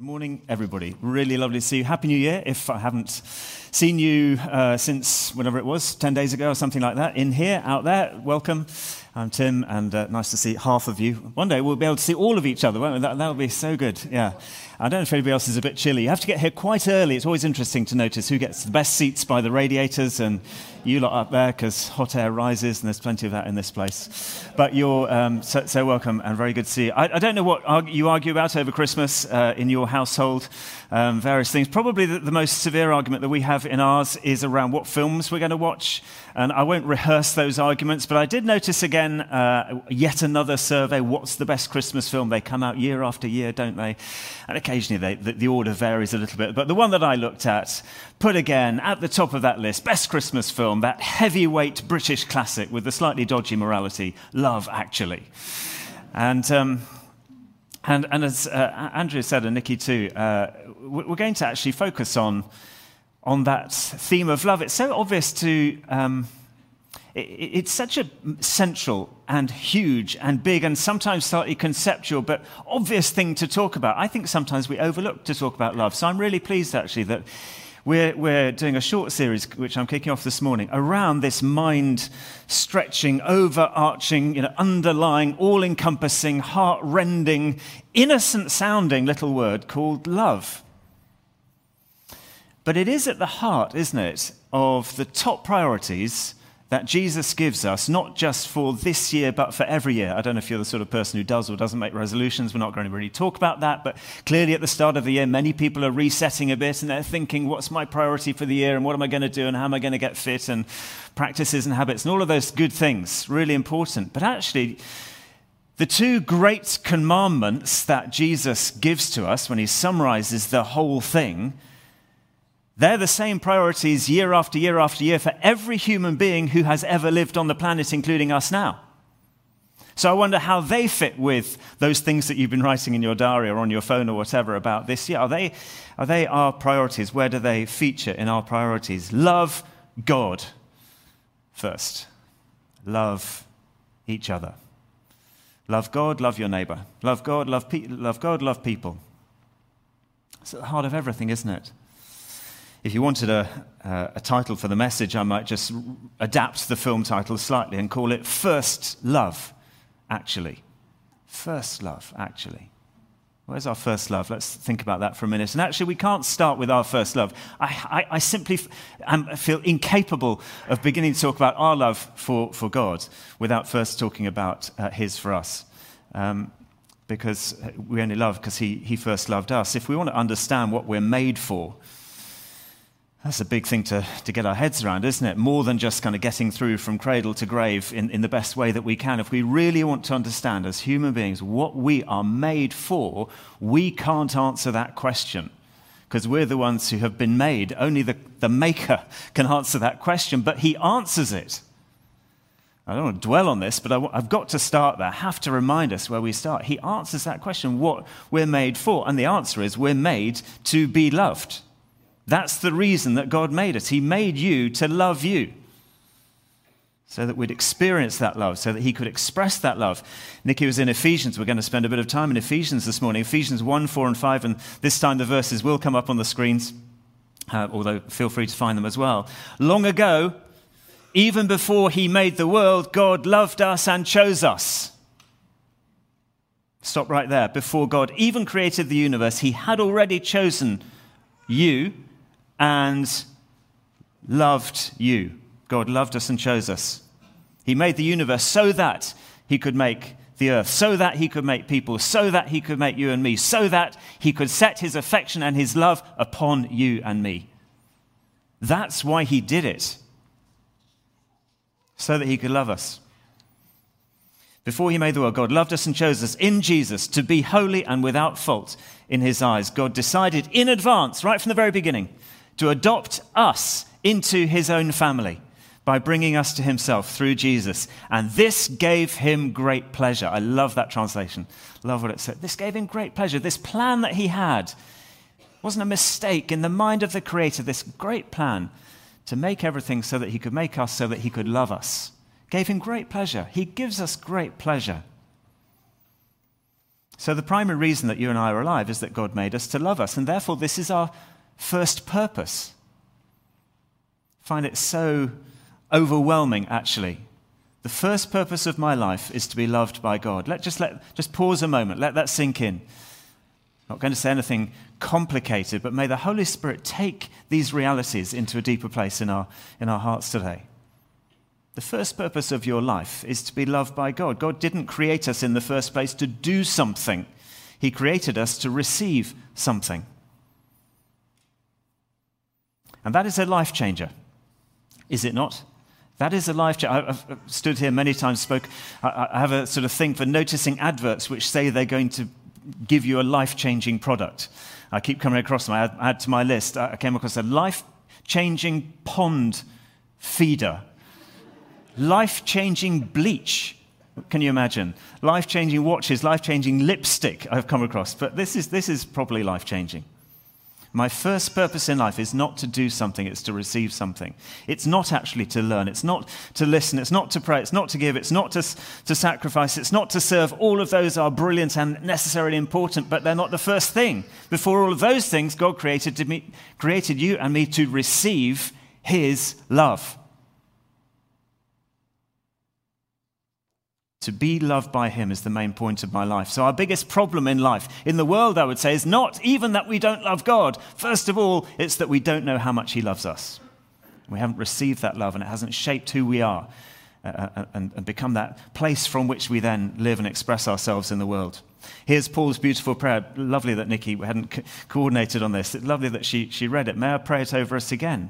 Good morning, everybody. Really lovely to see you. Happy New Year. If I haven't seen you uh, since whenever it was, 10 days ago or something like that, in here, out there, welcome. I'm Tim, and uh, nice to see half of you. One day we'll be able to see all of each other, won't we? That, that'll be so good. Yeah. I don't know if anybody else is a bit chilly. You have to get here quite early. It's always interesting to notice who gets the best seats by the radiators, and you lot up there because hot air rises, and there's plenty of that in this place. But you're um, so, so, welcome and very good to see you. I, I don't know what you argue about over Christmas uh, in your household, um, various things. Probably the, the most severe argument that we have in ours is around what films we're going to watch. And I won't rehearse those arguments, but I did notice again uh, yet another survey what's the best Christmas film? They come out year after year, don't they? And occasionally they, the, the order varies a little bit. But the one that I looked at put again at the top of that list best Christmas film, that heavyweight British classic with the slightly dodgy morality, Love Actually. And. Um, and, and, as uh, Andrew said, and Nikki too, uh, we're going to actually focus on on that theme of love. It's so obvious to, um, it, it's such a central and huge and big and sometimes slightly conceptual but obvious thing to talk about. I think sometimes we overlook to talk about love. So I'm really pleased actually that we're, we're doing a short series, which I'm kicking off this morning, around this mind stretching, overarching, you know, underlying, all encompassing, heart rending, innocent sounding little word called love. But it is at the heart, isn't it, of the top priorities that Jesus gives us, not just for this year, but for every year. I don't know if you're the sort of person who does or doesn't make resolutions. We're not going to really talk about that. But clearly, at the start of the year, many people are resetting a bit and they're thinking, what's my priority for the year? And what am I going to do? And how am I going to get fit? And practices and habits and all of those good things, really important. But actually, the two great commandments that Jesus gives to us when he summarizes the whole thing they're the same priorities year after year after year for every human being who has ever lived on the planet, including us now. So I wonder how they fit with those things that you've been writing in your diary or on your phone or whatever about this year. Are they, are they our priorities? Where do they feature in our priorities? Love God first, love each other. Love God, love your neighbor. Love God, love, pe- love God, love people. It's at the heart of everything, isn't it? If you wanted a, uh, a title for the message, I might just adapt the film title slightly and call it First Love, actually. First Love, actually. Where's our first love? Let's think about that for a minute. And actually, we can't start with our first love. I, I, I simply am, feel incapable of beginning to talk about our love for, for God without first talking about uh, His for us. Um, because we only love because he, he first loved us. If we want to understand what we're made for, that's a big thing to, to get our heads around, isn't it? More than just kind of getting through from cradle to grave in, in the best way that we can. If we really want to understand as human beings what we are made for, we can't answer that question because we're the ones who have been made. Only the, the Maker can answer that question, but He answers it. I don't want to dwell on this, but I, have got to start there. I have to remind us where we start. He answers that question, what we're made for. And the answer is we're made to be loved. That's the reason that God made us. He made you to love you so that we'd experience that love, so that he could express that love. Nikki was in Ephesians. We're going to spend a bit of time in Ephesians this morning. Ephesians 1, 4, and 5. And this time the verses will come up on the screens, uh, although feel free to find them as well. Long ago, even before he made the world, God loved us and chose us. Stop right there. Before God even created the universe, he had already chosen you and loved you. God loved us and chose us. He made the universe so that he could make the earth, so that he could make people, so that he could make you and me, so that he could set his affection and his love upon you and me. That's why he did it, so that he could love us. Before he made the world, God loved us and chose us in Jesus to be holy and without fault in his eyes. God decided in advance, right from the very beginning, to adopt us into his own family by bringing us to himself through Jesus. And this gave him great pleasure. I love that translation. Love what it said. This gave him great pleasure. This plan that he had wasn't a mistake in the mind of the Creator. This great plan to make everything so that he could make us, so that he could love us, gave him great pleasure. He gives us great pleasure. So, the primary reason that you and I are alive is that God made us to love us, and therefore, this is our first purpose. I find it so overwhelming, actually. The first purpose of my life is to be loved by God. Let just let just pause a moment, let that sink in. I'm Not going to say anything complicated, but may the Holy Spirit take these realities into a deeper place in our, in our hearts today. The first purpose of your life is to be loved by God. God didn't create us in the first place to do something, He created us to receive something. And that is a life changer, is it not? That is a life changer. I've stood here many times, spoke. I have a sort of thing for noticing adverts which say they're going to give you a life changing product. I keep coming across them. I add, to my list. I came across a life changing pond feeder life changing bleach. Can you imagine? Life changing watches, life changing lipstick I've come across. But this is, this is probably life changing. My first purpose in life is not to do something, it's to receive something. It's not actually to learn, it's not to listen, it's not to pray, it's not to give, it's not to, to sacrifice, it's not to serve. All of those are brilliant and necessarily important, but they're not the first thing. Before all of those things, God created, me, created you and me to receive His love. To be loved by Him is the main point of my life. So, our biggest problem in life, in the world, I would say, is not even that we don't love God. First of all, it's that we don't know how much He loves us. We haven't received that love, and it hasn't shaped who we are uh, uh and, and become that place from which we then live and express ourselves in the world. Here's Paul's beautiful prayer. Lovely that Nikki hadn't co- coordinated on this. It's lovely that she, she read it. May I pray it over us again?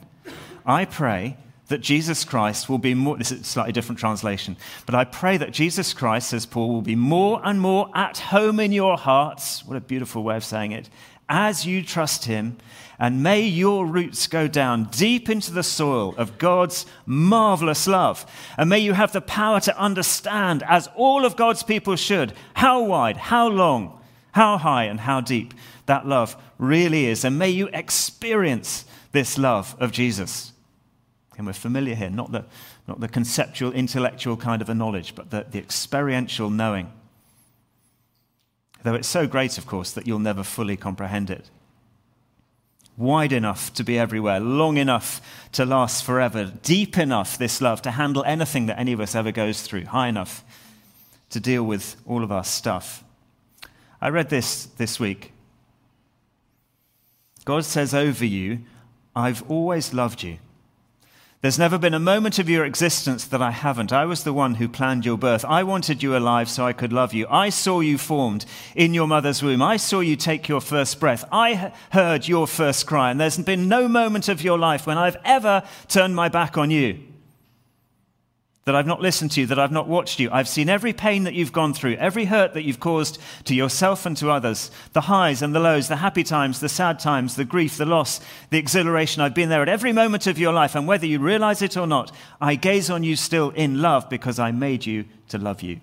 I pray that Jesus Christ will be more, this is a slightly different translation, but I pray that Jesus Christ, says Paul, will be more and more at home in your hearts. What a beautiful way of saying it. As you trust him, and may your roots go down deep into the soil of God's marvelous love. And may you have the power to understand, as all of God's people should, how wide, how long, how high, and how deep that love really is. And may you experience this love of Jesus. And we're familiar here, not the, not the conceptual, intellectual kind of a knowledge, but the, the experiential knowing. Though it's so great, of course, that you'll never fully comprehend it. Wide enough to be everywhere, long enough to last forever, deep enough, this love, to handle anything that any of us ever goes through, high enough to deal with all of our stuff. I read this this week. God says over you, I've always loved you. There's never been a moment of your existence that I haven't. I was the one who planned your birth. I wanted you alive so I could love you. I saw you formed in your mother's womb. I saw you take your first breath. I heard your first cry. And there's been no moment of your life when I've ever turned my back on you that I've not listened to you, that I've not watched you. I've seen every pain that you've gone through, every hurt that you've caused to yourself and to others, the highs and the lows, the happy times, the sad times, the grief, the loss, the exhilaration. I've been there at every moment of your life, and whether you realize it or not, I gaze on you still in love because I made you to love you.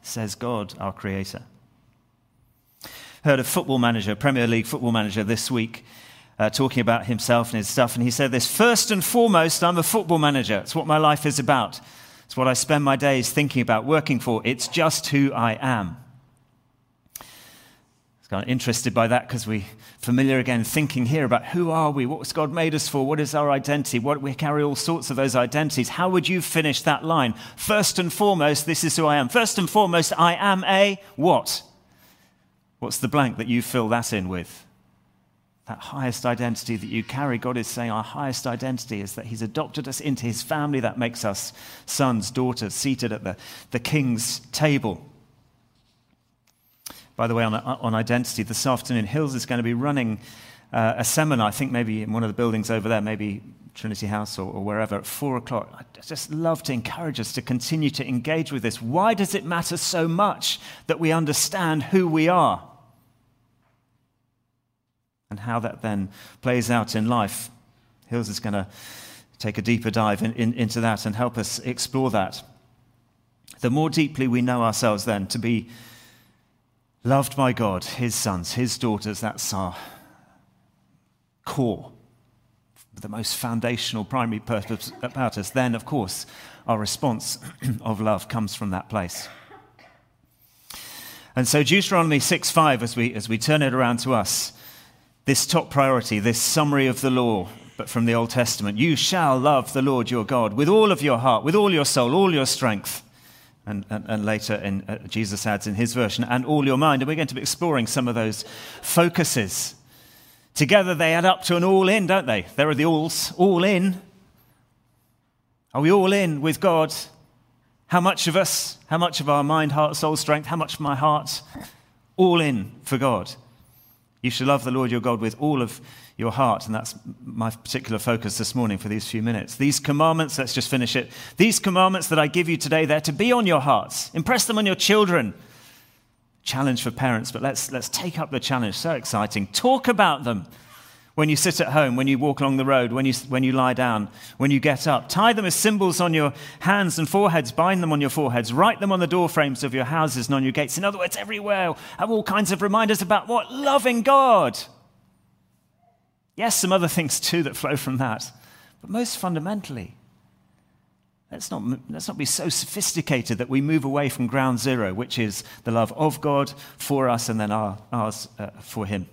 Says God, our Creator. Heard a football manager, Premier League football manager, this week uh, talking about himself and his stuff. And he said this First and foremost, I'm a football manager. It's what my life is about. It's what I spend my days thinking about, working for. It's just who I am. I kind of interested by that because we're familiar again thinking here about who are we? What's God made us for? What is our identity? What we carry all sorts of those identities. How would you finish that line? First and foremost, this is who I am. First and foremost, I am a what? What's the blank that you fill that in with? That highest identity that you carry. God is saying our highest identity is that He's adopted us into His family that makes us sons, daughters, seated at the, the King's table. By the way, on, on identity, this afternoon, Hills is going to be running uh, a seminar, I think maybe in one of the buildings over there, maybe Trinity House or, or wherever, at four o'clock. I just love to encourage us to continue to engage with this. Why does it matter so much that we understand who we are? And how that then plays out in life. Hills is going to take a deeper dive in, in, into that and help us explore that. The more deeply we know ourselves, then, to be loved by God, His sons, His daughters, that's our core, the most foundational, primary purpose about us, then, of course, our response of love comes from that place. And so, Deuteronomy 6 5, as we, as we turn it around to us, this top priority, this summary of the law, but from the Old Testament you shall love the Lord your God with all of your heart, with all your soul, all your strength. And, and, and later, in, uh, Jesus adds in his version, and all your mind. And we're going to be exploring some of those focuses. Together, they add up to an all in, don't they? There are the alls, all in. Are we all in with God? How much of us, how much of our mind, heart, soul, strength, how much of my heart? All in for God. You shall love the Lord your God with all of your heart. And that's my particular focus this morning for these few minutes. These commandments, let's just finish it. These commandments that I give you today, they're to be on your hearts. Impress them on your children. Challenge for parents, but let's, let's take up the challenge. So exciting. Talk about them when you sit at home, when you walk along the road, when you, when you lie down, when you get up. Tie them as symbols on your hands and foreheads, bind them on your foreheads, write them on the door frames of your houses and on your gates. In other words, everywhere. Have all kinds of reminders about what? Loving God. Yes, some other things too that flow from that. But most fundamentally, let's not, let's not be so sophisticated that we move away from ground zero, which is the love of God for us and then our, ours uh, for Him.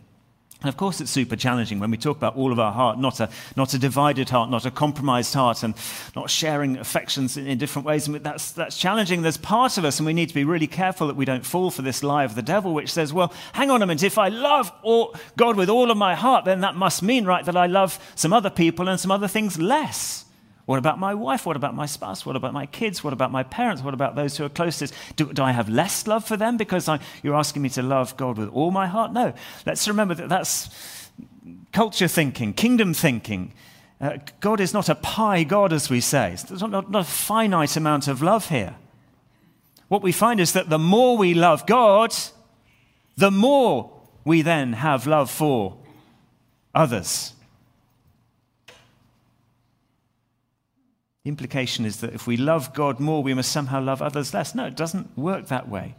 And of course, it's super challenging when we talk about all of our heart, not a, not a divided heart, not a compromised heart, and not sharing affections in, in different ways. And that's, that's challenging. There's part of us, and we need to be really careful that we don't fall for this lie of the devil, which says, well, hang on a minute, if I love all, God with all of my heart, then that must mean, right, that I love some other people and some other things less. What about my wife? What about my spouse? What about my kids? What about my parents? What about those who are closest? Do, do I have less love for them because I, you're asking me to love God with all my heart? No. Let's remember that that's culture thinking, kingdom thinking. Uh, God is not a pie God, as we say. There's not, not, not a finite amount of love here. What we find is that the more we love God, the more we then have love for others. The implication is that if we love God more, we must somehow love others less. No, it doesn't work that way.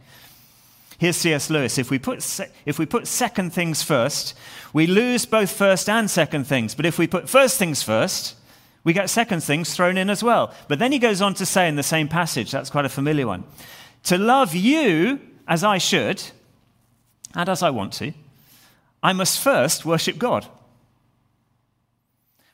Here's C.S. Lewis. If we, put se- if we put second things first, we lose both first and second things. But if we put first things first, we get second things thrown in as well. But then he goes on to say in the same passage, that's quite a familiar one, to love you as I should, and as I want to, I must first worship God.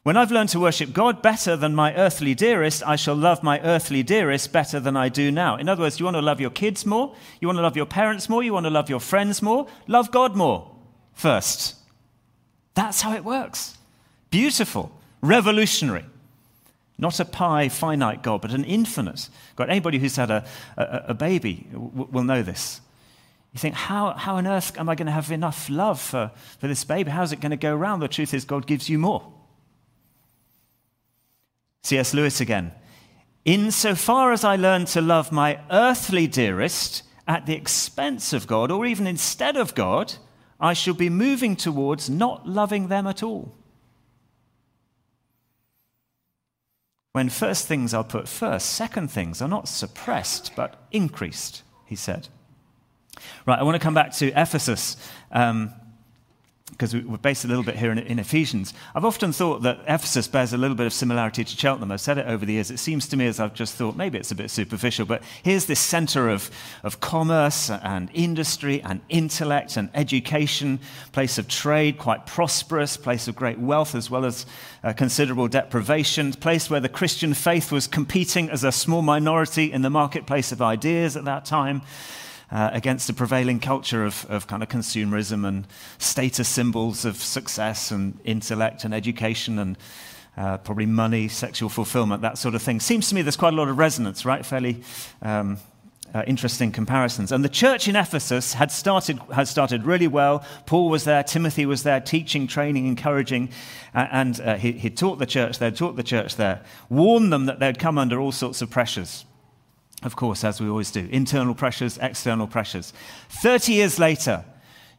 When I've learned to worship God better than my earthly dearest, I shall love my earthly dearest better than I do now. In other words, you want to love your kids more? You want to love your parents more? You want to love your friends more? Love God more first. That's how it works. Beautiful, revolutionary. Not a pie, finite God, but an infinite God. Anybody who's had a, a, a baby will know this. You think, how, how on earth am I going to have enough love for, for this baby? How's it going to go around? The truth is, God gives you more. C.S. Lewis again. Insofar as I learn to love my earthly dearest at the expense of God, or even instead of God, I shall be moving towards not loving them at all. When first things are put first, second things are not suppressed but increased, he said. Right, I want to come back to Ephesus. Um, because we're based a little bit here in, in, Ephesians. I've often thought that Ephesus bears a little bit of similarity to Cheltenham. I've said it over the years. It seems to me as I've just thought, maybe it's a bit superficial, but here's this center of, of commerce and industry and intellect and education, place of trade, quite prosperous, place of great wealth as well as uh, considerable deprivation, place where the Christian faith was competing as a small minority in the marketplace of ideas at that time uh, against the prevailing culture of, of kind of consumerism and status symbols of success and intellect and education and uh, probably money, sexual fulfillment, that sort of thing. Seems to me there's quite a lot of resonance, right? Fairly um, uh, interesting comparisons. And the church in Ephesus had started, had started really well. Paul was there, Timothy was there, teaching, training, encouraging, uh, and uh, he, he taught the church there, taught the church there, warned them that they'd come under all sorts of pressures of course, as we always do internal pressures, external pressures. 30 years later,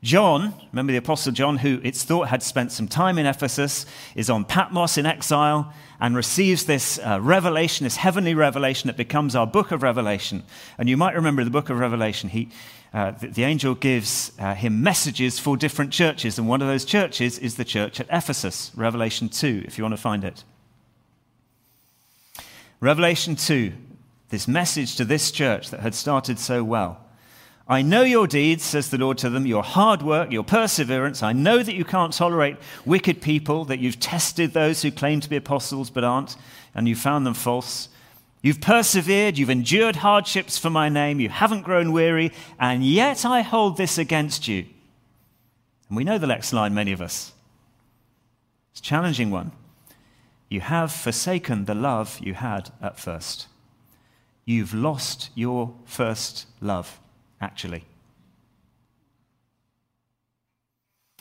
John, remember the Apostle John, who it's thought had spent some time in Ephesus, is on Patmos in exile and receives this uh, revelation, this heavenly revelation that becomes our book of Revelation. And you might remember the book of Revelation, he, uh, the, the, angel gives uh, him messages for different churches, and one of those churches is the church at Ephesus, Revelation 2, if you want to find it. Revelation 2, this message to this church that had started so well. I know your deeds, says the Lord to them, your hard work, your perseverance. I know that you can't tolerate wicked people, that you've tested those who claim to be apostles but aren't, and you found them false. You've persevered, you've endured hardships for my name, you haven't grown weary, and yet I hold this against you. And we know the next line, many of us. It's a challenging one. You have forsaken the love you had at first. You've lost your first love actually.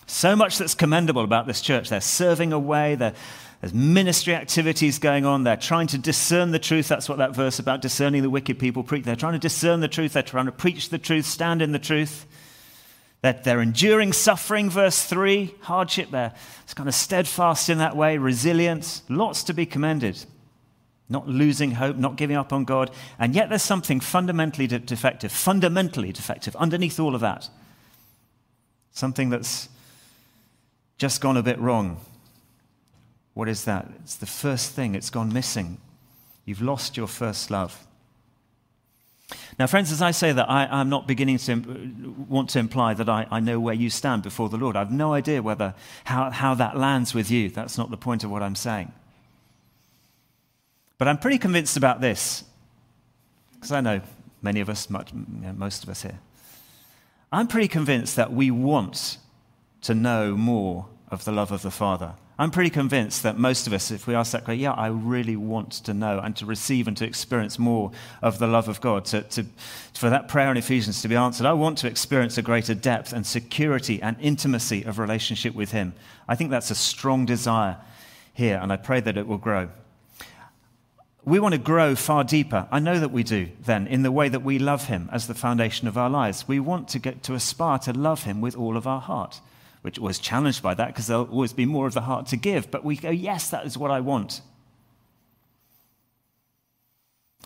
So much that's commendable about this church. They're serving away, there's ministry activities going on. They're trying to discern the truth. That's what that verse about discerning the wicked people preach. They're trying to discern the truth. They're trying to preach the truth, stand in the truth. That they're enduring suffering, verse 3, hardship. They're kind of steadfast in that way, resilience. Lots to be commended not losing hope, not giving up on God. And yet there's something fundamentally defective, fundamentally defective underneath all of that. Something that's just gone a bit wrong. What is that? It's the first thing, it's gone missing. You've lost your first love. Now, friends, as I say that, I, am not beginning to want to imply that I, I, know where you stand before the Lord. I've no idea whether how, how that lands with you. That's not the point of what I'm saying. But I'm pretty convinced about this, because I know many of us, much, you know, most of us here. I'm pretty convinced that we want to know more of the love of the Father. I'm pretty convinced that most of us, if we ask that question, yeah, I really want to know and to receive and to experience more of the love of God, to, to, for that prayer in Ephesians to be answered. I want to experience a greater depth and security and intimacy of relationship with Him. I think that's a strong desire here, and I pray that it will grow we want to grow far deeper. I know that we do, then, in the way that we love Him as the foundation of our lives. We want to get to aspire to love Him with all of our heart, which was challenged by that because there'll always be more of the heart to give. But we go, yes, that is what I want.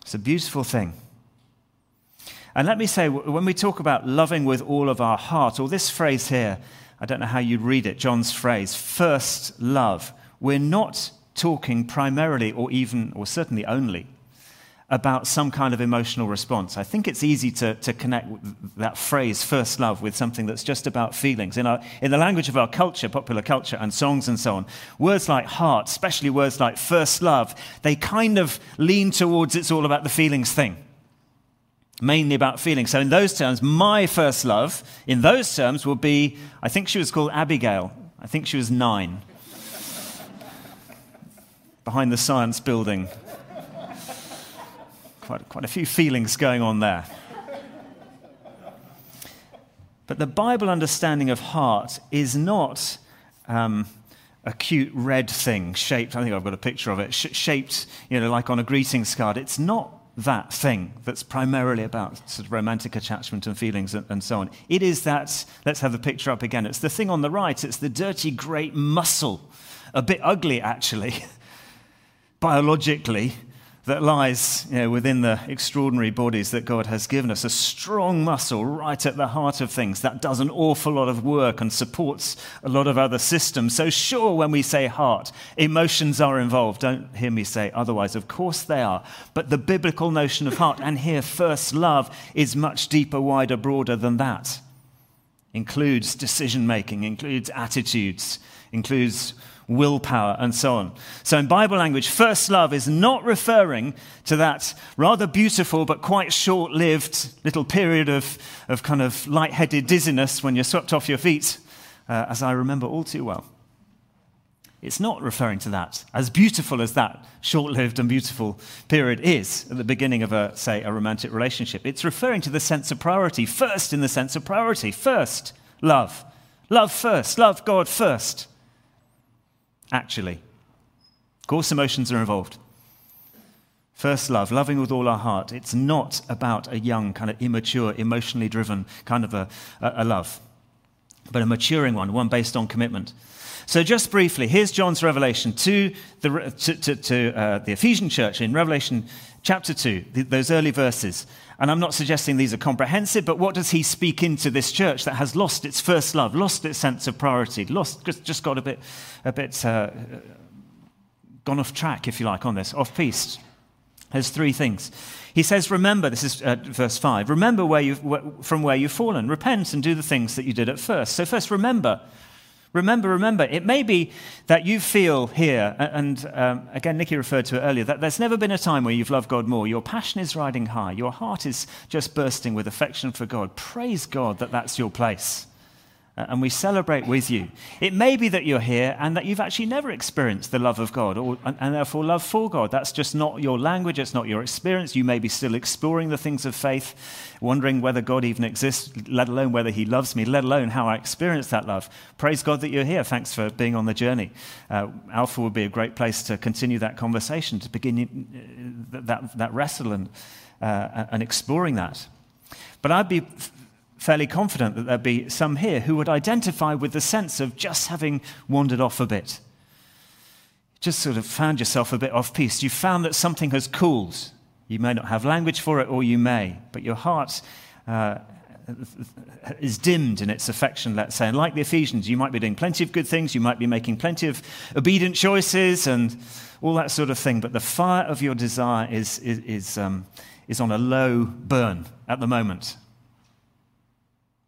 It's a beautiful thing. And let me say, when we talk about loving with all of our heart, or this phrase here, I don't know how you'd read it, John's phrase, first love, we're not talking primarily, or even, or certainly only, about some kind of emotional response. I think it's easy to, to connect that phrase, first love, with something that's just about feelings. In, our, in the language of our culture, popular culture, and songs and so on, words like heart, especially words like first love, they kind of lean towards it's all about the feelings thing. Mainly about feelings. So, in those terms, my first love, in those terms, will be I think she was called Abigail. I think she was nine behind the science building. Quite, quite a few feelings going on there. But the Bible understanding of heart is not um, a cute red thing shaped, I think I've got a picture of it, sh- shaped, you know, like on a greetings card. It's not that thing that's primarily about sort of romantic attachment and feelings and, and, so on. It is that, let's have the picture up again. It's the thing on the right, it's the dirty, great muscle, a bit ugly actually, biologically that lies you know, within the extraordinary bodies that God has given us. A strong muscle right at the heart of things that does an awful lot of work and supports a lot of other systems. So, sure, when we say heart, emotions are involved. Don't hear me say otherwise. Of course they are. But the biblical notion of heart, and here, first love, is much deeper, wider, broader than that. Includes decision making, includes attitudes, includes willpower, and so on. So, in Bible language, first love is not referring to that rather beautiful but quite short lived little period of, of kind of light-headed dizziness when you're swept off your feet, uh, as I remember all too well. It's not referring to that, as beautiful as that short lived and beautiful period is at the beginning of, a, say, a romantic relationship. It's referring to the sense of priority, first in the sense of priority, first, love. Love first, love God first actually. Of course, emotions are involved. First love, loving with all our heart. It's not about a young, kind of immature, emotionally driven kind of a, a, love, but a maturing one, one based on commitment. So, just briefly, here's John's revelation to the, to, to, to, uh, the Ephesian church in Revelation chapter 2, those early verses. And I'm not suggesting these are comprehensive, but what does he speak into this church that has lost its first love, lost its sense of priority, lost, just, got a bit, a bit uh, gone off track, if you like, on this, off piste? There's three things. He says, Remember, this is uh, verse 5, remember where you've, from where you've fallen. Repent and do the things that you did at first. So, first, remember. Remember, remember. It may be that you feel here, and um, again, Nikki referred to it earlier, that there's never been a time where you've loved God more. Your passion is riding high. Your heart is just bursting with affection for God. Praise God that that's your place. And we celebrate with you. It may be that you're here and that you've actually never experienced the love of God or, and, and, therefore love for God. That's just not your language, it's not your experience. You may be still exploring the things of faith, wondering whether God even exists, let alone whether He loves me, let alone how I experience that love. Praise God that you're here. Thanks for being on the journey. Uh, Alpha would be a great place to continue that conversation, to begin uh, that, that wrestle and, uh, and exploring that. But I'd be fairly confident that there'd be some here who would identify with the sense of just having wandered off a bit. Just sort of found yourself a bit off piste. You found that something has cooled. You may not have language for it, or you may, but your heart uh, is dimmed in its affection, let's say. And like the Ephesians, you might be doing plenty of good things, you might be making plenty of obedient choices and all that sort of thing, but the fire of your desire is, is, is, um, is on a low burn at the moment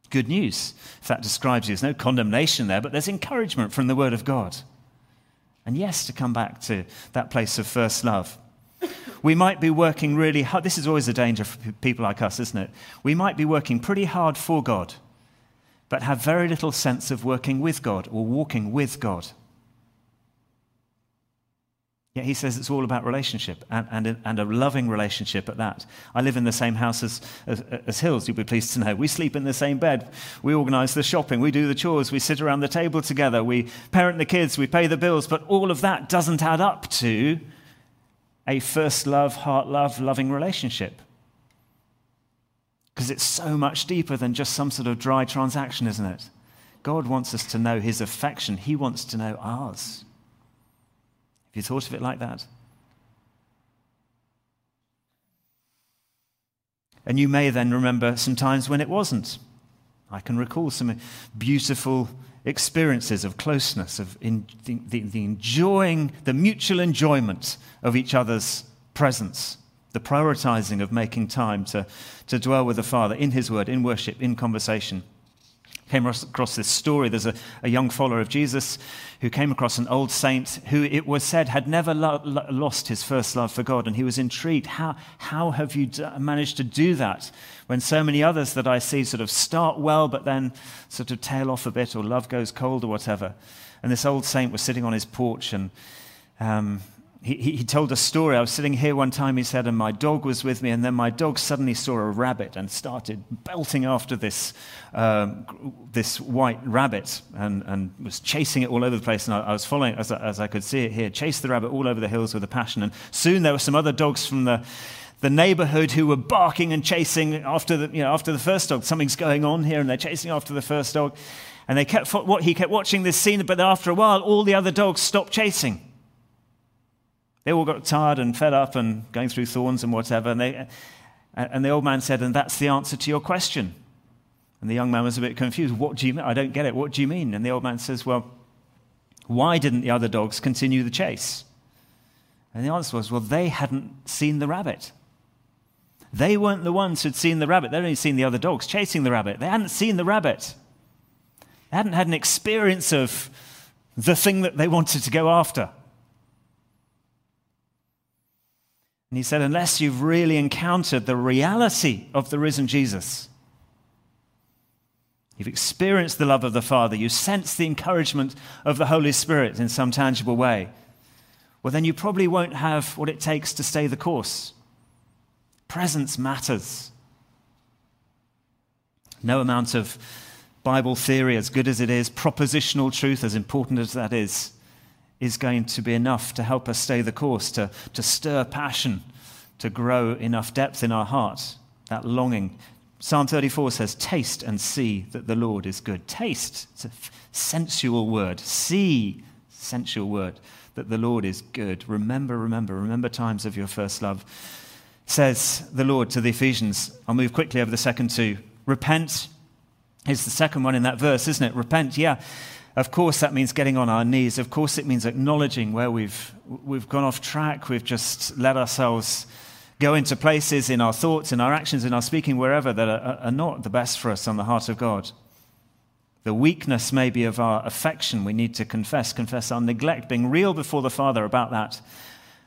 good news. If that describes you, there's no condemnation there, but there's encouragement from the Word of God. And yes, to come back to that place of first love. We might be working really hard. This is always a danger for people like us, isn't it? We might be working pretty hard for God, but have very little sense of working with God or walking with God. Yet he says it's all about relationship and, and, and, a loving relationship at that. I live in the same house as, as, as, Hills, you'll be pleased to know. We sleep in the same bed. We organize the shopping. We do the chores. We sit around the table together. We parent the kids. We pay the bills. But all of that doesn't add up to a first love, heart love, loving relationship. Because it's so much deeper than just some sort of dry transaction, isn't it? God wants us to know his affection, he wants to know ours you thought of it like that? And you may then remember some times when it wasn't. I can recall some beautiful experiences of closeness, of in, the, the, the enjoying, the mutual enjoyment of each other's presence, the prioritizing of making time to, to dwell with the Father in His Word, in worship, in conversation came across this story. There's a, a, young follower of Jesus who came across an old saint who it was said had never lo- lo- lost his first love for God. And he was intrigued. How, how have you d- managed to do that when so many others that I see sort of start well, but then sort of tail off a bit or love goes cold or whatever? And this old saint was sitting on his porch and um, he, he, told a story. I was sitting here one time, he said, and my dog was with me, and then my dog suddenly saw a rabbit and started belting after this, um, this white rabbit and, and was chasing it all over the place. And I, I was following as, as I could see it here, chased the rabbit all over the hills with a passion. And soon there were some other dogs from the, the neighborhood who were barking and chasing after the, you know, after the first dog. Something's going on here, and they're chasing after the first dog. And they kept, he kept watching this scene, but after a while, all the other dogs stopped chasing. They all got tired and fed up and going through thorns and whatever. And, they, and the old man said, And that's the answer to your question. And the young man was a bit confused. What do you mean? I don't get it. What do you mean? And the old man says, Well, why didn't the other dogs continue the chase? And the answer was, Well, they hadn't seen the rabbit. They weren't the ones who'd seen the rabbit. They'd only seen the other dogs chasing the rabbit. They hadn't seen the rabbit. They hadn't had an experience of the thing that they wanted to go after. And he said, unless you've really encountered the reality of the risen Jesus, you've experienced the love of the Father, you sense the encouragement of the Holy Spirit in some tangible way, well, then you probably won't have what it takes to stay the course. Presence matters. No amount of Bible theory, as good as it is, propositional truth, as important as that is, is going to be enough to help us stay the course, to, to stir passion, to grow enough depth in our hearts, that longing. Psalm 34 says, Taste and see that the Lord is good. Taste, it's a sensual word. See, sensual word, that the Lord is good. Remember, remember, remember times of your first love. Says the Lord to the Ephesians. I'll move quickly over the second two. Repent is the second one in that verse, isn't it? Repent, yeah. Of course, that means getting on our knees. Of course, it means acknowledging where we've, we've gone off track. We've just let ourselves go into places in our thoughts, in our actions, in our speaking, wherever that are, are not the best for us on the heart of God. The weakness, maybe, of our affection, we need to confess, confess our neglect, being real before the Father about that.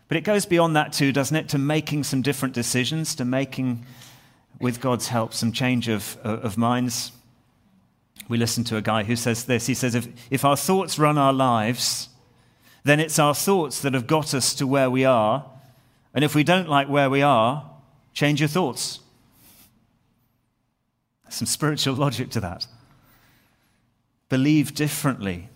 But it goes beyond that, too, doesn't it, to making some different decisions, to making, with God's help, some change of, of minds. We listen to a guy who says this He says, if, if our thoughts run our lives, then it's our thoughts that have got us to where we are and if we don't like where we are, change your thoughts. Some spiritual logic to that. Believe differently.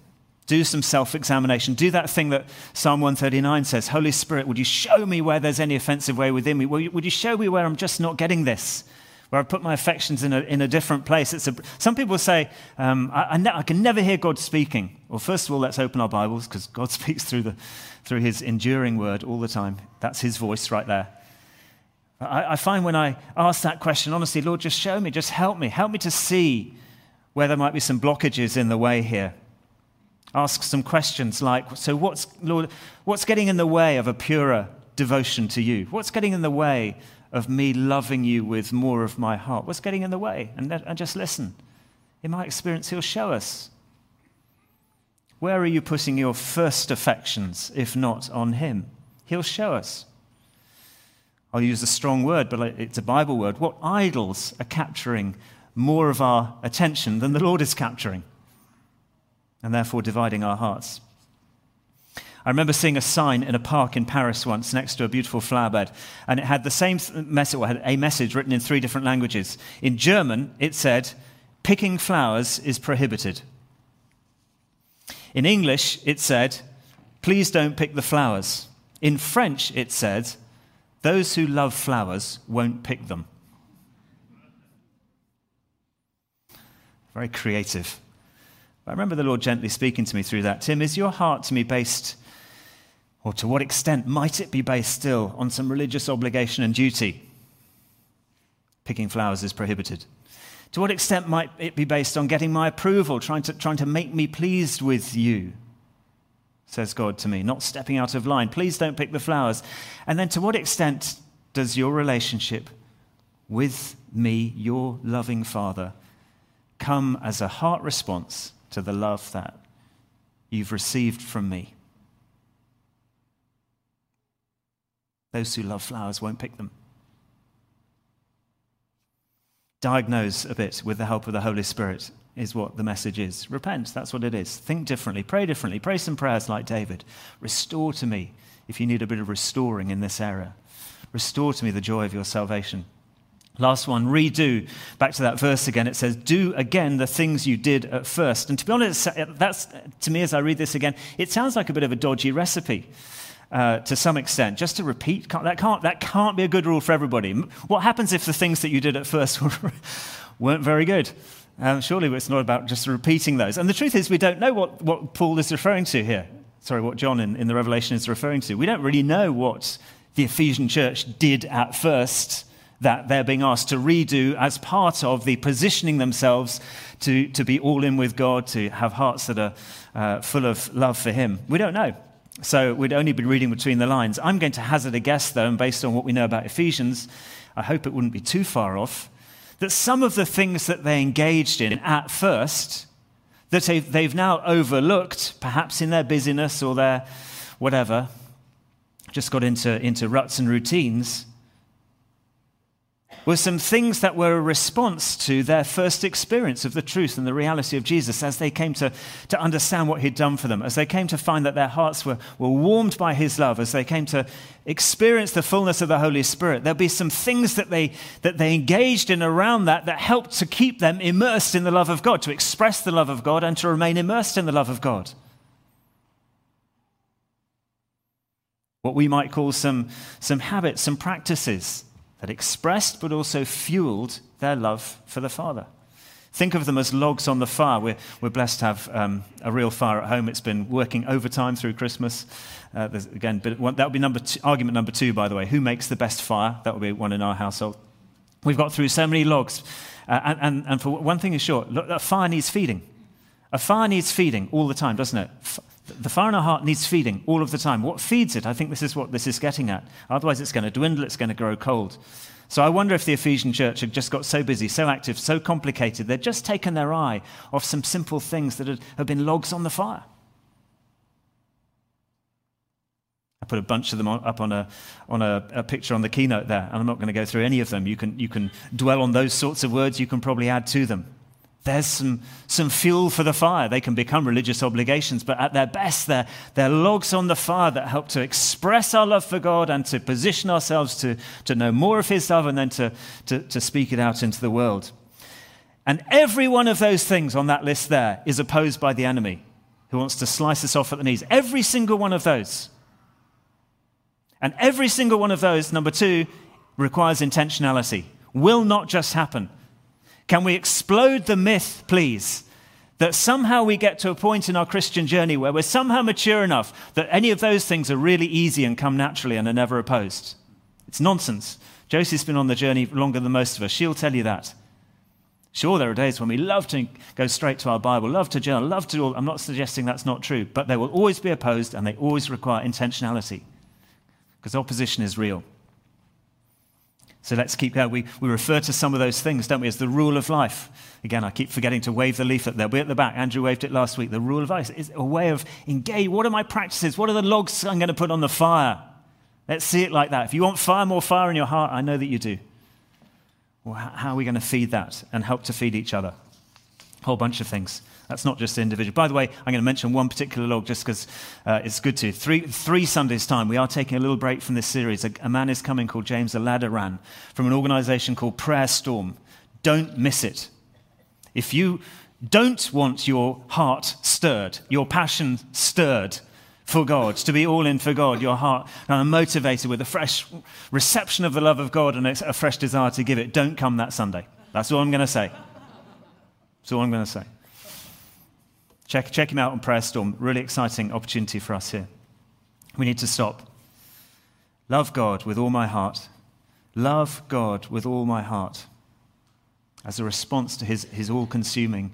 Do some self examination. Do that thing that Psalm 139 says Holy Spirit, would you show me where there's any offensive way within me? Would you show me where I'm just not getting this? Where I put my affections in a, in a different place. It's a, some people say, um, I, I, ne- I can never hear God speaking. Well, first of all, let's open our Bibles because God speaks through the, through his enduring word all the time. That's his voice right there. I, I find when I ask that question, honestly, Lord, just show me, just help me, help me to see where there might be some blockages in the way here. Ask some questions like, so what's, Lord, what's getting in the way of a purer devotion to you? What's getting in the way of me loving you with more of my heart? What's getting in the way? And, and just listen. In my experience, he'll show us. Where are you putting your first affections, if not on Him? He'll show us. I'll use a strong word, but it's a Bible word. What idols are capturing more of our attention than the Lord is capturing, and therefore dividing our hearts? I remember seeing a sign in a park in Paris once next to a beautiful flower bed, and it had the same message, or had a message written in three different languages. In German, it said, Picking flowers is prohibited. In English, it said, Please don't pick the flowers. In French, it said, Those who love flowers won't pick them. Very creative. I remember the Lord gently speaking to me through that. Tim, is your heart to me based, or to what extent might it be based still on some religious obligation and duty? Picking flowers is prohibited. To what extent might it be based on getting my approval, trying to, trying to make me pleased with you? Says God to me, not stepping out of line. Please don't pick the flowers. And then to what extent does your relationship with me, your loving Father, come as a heart response to the love that you've received from me? Those who love flowers won't pick them diagnose a bit with the help of the Holy Spirit, is what the message is. Repent, that's what it is. Think differently, pray differently, pray some prayers like David. Restore to me if you need a bit of restoring in this area. Restore to me the joy of your salvation. Last one, redo. Back to that verse again. It says, Do again the things you did at first. And to be honest, that's, to me, as I read this again, it sounds like a bit of a dodgy recipe uh, to some extent. Just to repeat, that can't, that can't be a good rule for everybody. What happens if the things that you did at first weren't very good? Um, surely it's not about just repeating those. And the truth is, we don't know what, what Paul is referring to here. Sorry, what John in, in the Revelation is referring to. We don't really know what the Ephesian church did at first that they're being asked to redo as part of the positioning themselves to, to be all in with God, to have hearts that are uh, full of love for Him. We don't know. So we'd only be reading between the lines. I'm going to hazard a guess, though, and based on what we know about Ephesians, I hope it wouldn't be too far off, that some of the things that they engaged in at first, that they've now overlooked, perhaps in their busyness or their whatever, just got into, into ruts and routines, were some things that were a response to their first experience of the truth and the reality of Jesus as they came to, to understand what he'd done for them, as they came to find that their hearts were, were warmed by his love, as they came to experience the fullness of the Holy Spirit. There'll be some things that they, that they engaged in around that that helped to keep them immersed in the love of God, to express the love of God and to remain immersed in the love of God. What we might call some, some habits, some practices that expressed but also fueled their love for the Father. Think of them as logs on the fire. We're, we're blessed to have um, a real fire at home. It's been working overtime through Christmas. Uh, again, that would be number two, argument number two, by the way. Who makes the best fire? That would be one in our household. We've got through so many logs. Uh, and, and, and, for one thing is sure, look, a fire needs feeding. A fire needs feeding all the time, doesn't it? The fire in our heart needs feeding all of the time. What feeds it? I think this is what this is getting at. Otherwise, it's going to dwindle, it's going to grow cold. So I wonder if the Ephesian church had just got so busy, so active, so complicated, they'd just taken their eye off some simple things that had, had been logs on the fire. I put a bunch of them up on, a, on a, a, picture on the keynote there, and I'm not going to go through any of them. You can, you can dwell on those sorts of words, you can probably add to them. There's some, some fuel for the fire. They can become religious obligations, but at their best, they're, they're logs on the fire that help to express our love for God and to position ourselves to, to know more of His love and then to, to, to speak it out into the world. And every one of those things on that list there is opposed by the enemy who wants to slice us off at the knees. Every single one of those. And every single one of those, number two, requires intentionality. Will not just happen. Can we explode the myth, please, that somehow we get to a point in our Christian journey where we're somehow mature enough that any of those things are really easy and come naturally and are never opposed? It's nonsense. Josie's been on the journey longer than most of us. She'll tell you that. Sure, there are days when we love to go straight to our Bible, love to journal, love to all I'm not suggesting that's not true, but they will always be opposed and they always require intentionality because opposition is real. So let's keep going. We, we refer to some of those things, don't we, as the rule of life. Again, I keep forgetting to wave the leaflet. They'll be at the back. Andrew waved it last week. The rule of life is a way of engage. What are my practices? What are the logs I'm going to put on the fire? Let's see it like that. If you want fire, more fire in your heart, I know that you do. Well, how are we going to feed that and help to feed each other? A whole bunch of things. That's not just individual. By the way, I'm going to mention one particular log just because uh, it's good to. Three, three Sundays' time, we are taking a little break from this series. A, a man is coming called James Aladiran from an organization called Prayer Storm. Don't miss it. If you don't want your heart stirred, your passion stirred for God, to be all in for God, your heart and motivated with a fresh reception of the love of God and a fresh desire to give it, don't come that Sunday. That's all I'm going to say. That's all I'm going to say. Check, check him out on Prayer Storm. Really exciting opportunity for us here. We need to stop. Love God with all my heart. Love God with all my heart. As a response to his, his all consuming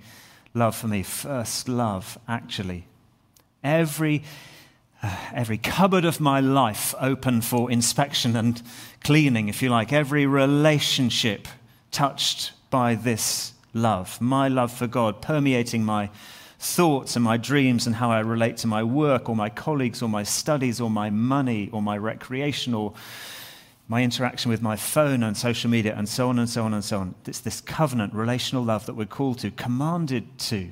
love for me. First love, actually. Every, uh, every cupboard of my life open for inspection and cleaning, if you like. Every relationship touched by this love. My love for God permeating my thoughts and my dreams and how I relate to my work or my colleagues or my studies or my money or my recreation or my interaction with my phone and social media and so on and so on and so on. It's this covenant, relational love that we're called to, commanded to,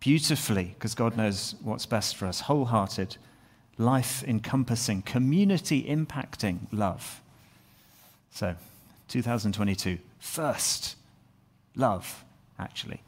beautifully, because God knows what's best for us, wholehearted, life encompassing, community impacting love. So, 2022, first love, actually.